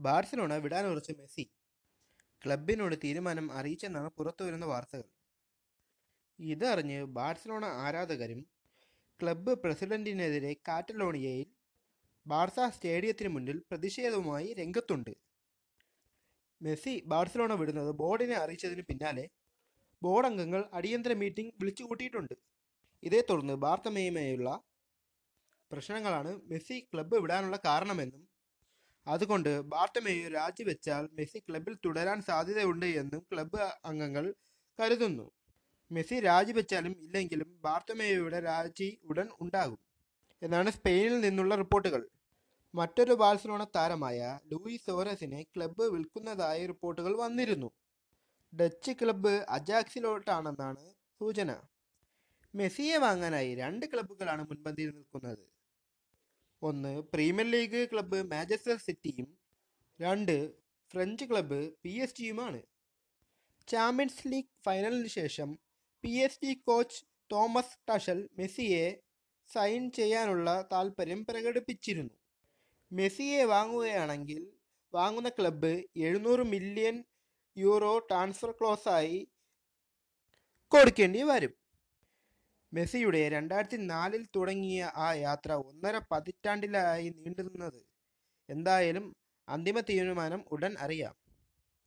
Barcelona വിടാനുറച്ച് Messi. ക്ലബിനോട് തീരുമാനം അറിയിച്ചെന്നാണ് പുറത്തുവരുന്ന വാർത്തകൾ. ഇതറിഞ്ഞ് ബാഴ്സലോണ ആരാധകരും ക്ലബ്ബ് പ്രസിഡന്റിനെതിരെ കാറ്റലോണിയയിൽ ബാഴ്സ സ്റ്റേഡിയത്തിന് മുന്നിൽ പ്രതിഷേധവുമായി രംഗത്തുണ്ട്. മെസ്സി ബാഴ്സലോണ വിടുന്നത് ബോർഡിനെ അറിയിച്ചതിന് പിന്നാലെ ബോർഡ് അംഗങ്ങൾ അടിയന്തര മീറ്റിംഗ് വിളിച്ചു കൂട്ടിയിട്ടുണ്ട് ഇതേ തുടർന്ന് ബാർത്തമേയുമായുള്ള പ്രശ്നങ്ങളാണ് മെസ്സി ക്ലബ്ബ് വിടാനുള്ള കാരണമെന്നും അതുകൊണ്ട് ബാർട്ടമേയു രാജിവെച്ചാൽ മെസ്സി ക്ലബിൽ തുടരാൻ സാധ്യതയുണ്ട് എന്നും ക്ലബ്ബ് അംഗങ്ങൾ കരുതുന്നു. മെസ്സി രാജിവെച്ചാലും ഇല്ലെങ്കിലും ബാർട്ടമേയുടെ രാജി ഉടൻ ഉണ്ടാകും എന്നാണ് സ്പെയിനിൽ നിന്നുള്ള റിപ്പോർട്ടുകൾ. മറ്റൊരു ബാഴ്സലോണ താരമായ ലൂയി സോറസിനെ ക്ലബ്ബ് വിൽക്കുന്നതായി റിപ്പോർട്ടുകൾ വന്നിരുന്നു. ഡച്ച് ക്ലബ്ബ് അജാക്സിലോട്ടാണെന്നാണ് സൂചന. മെസ്സിയെ വാങ്ങാനായി രണ്ട് ക്ലബ്ബുകളാണ് മുൻപന്തിയിൽ നിൽക്കുന്നത്. ഒന്ന് പ്രീമിയർ ലീഗ് ക്ലബ്ബ് മാഞ്ചസ്റ്റർ സിറ്റിയും രണ്ട് ഫ്രഞ്ച് ക്ലബ്ബ് പി എസ് ജിയുമാണ്. ചാമ്പ്യൻസ് ലീഗ് ഫൈനലിന് ശേഷം P S G coach Thomas Tuchel മെസ്സിയെ സൈൻ ചെയ്യാനുള്ള താൽപ്പര്യം പ്രകടിപ്പിച്ചിരുന്നു. മെസ്സിയെ വാങ്ങുകയാണെങ്കിൽ വാങ്ങുന്ന ക്ലബ്ബ് എഴുന്നൂറ് മില്യൺ യൂറോ ട്രാൻസ്ഫർ ക്ലോസായി കൊടുക്കേണ്ടി വരും. മെസ്സിയുടെ രണ്ടായിരത്തി നാലിൽ തുടങ്ങിയ ആ യാത്ര ഒന്നര പതിറ്റാണ്ടിലായി നീണ്ടുനിന്നത്. എന്തായാലും അന്തിമ തീരുമാനം ഉടൻ അറിയാം.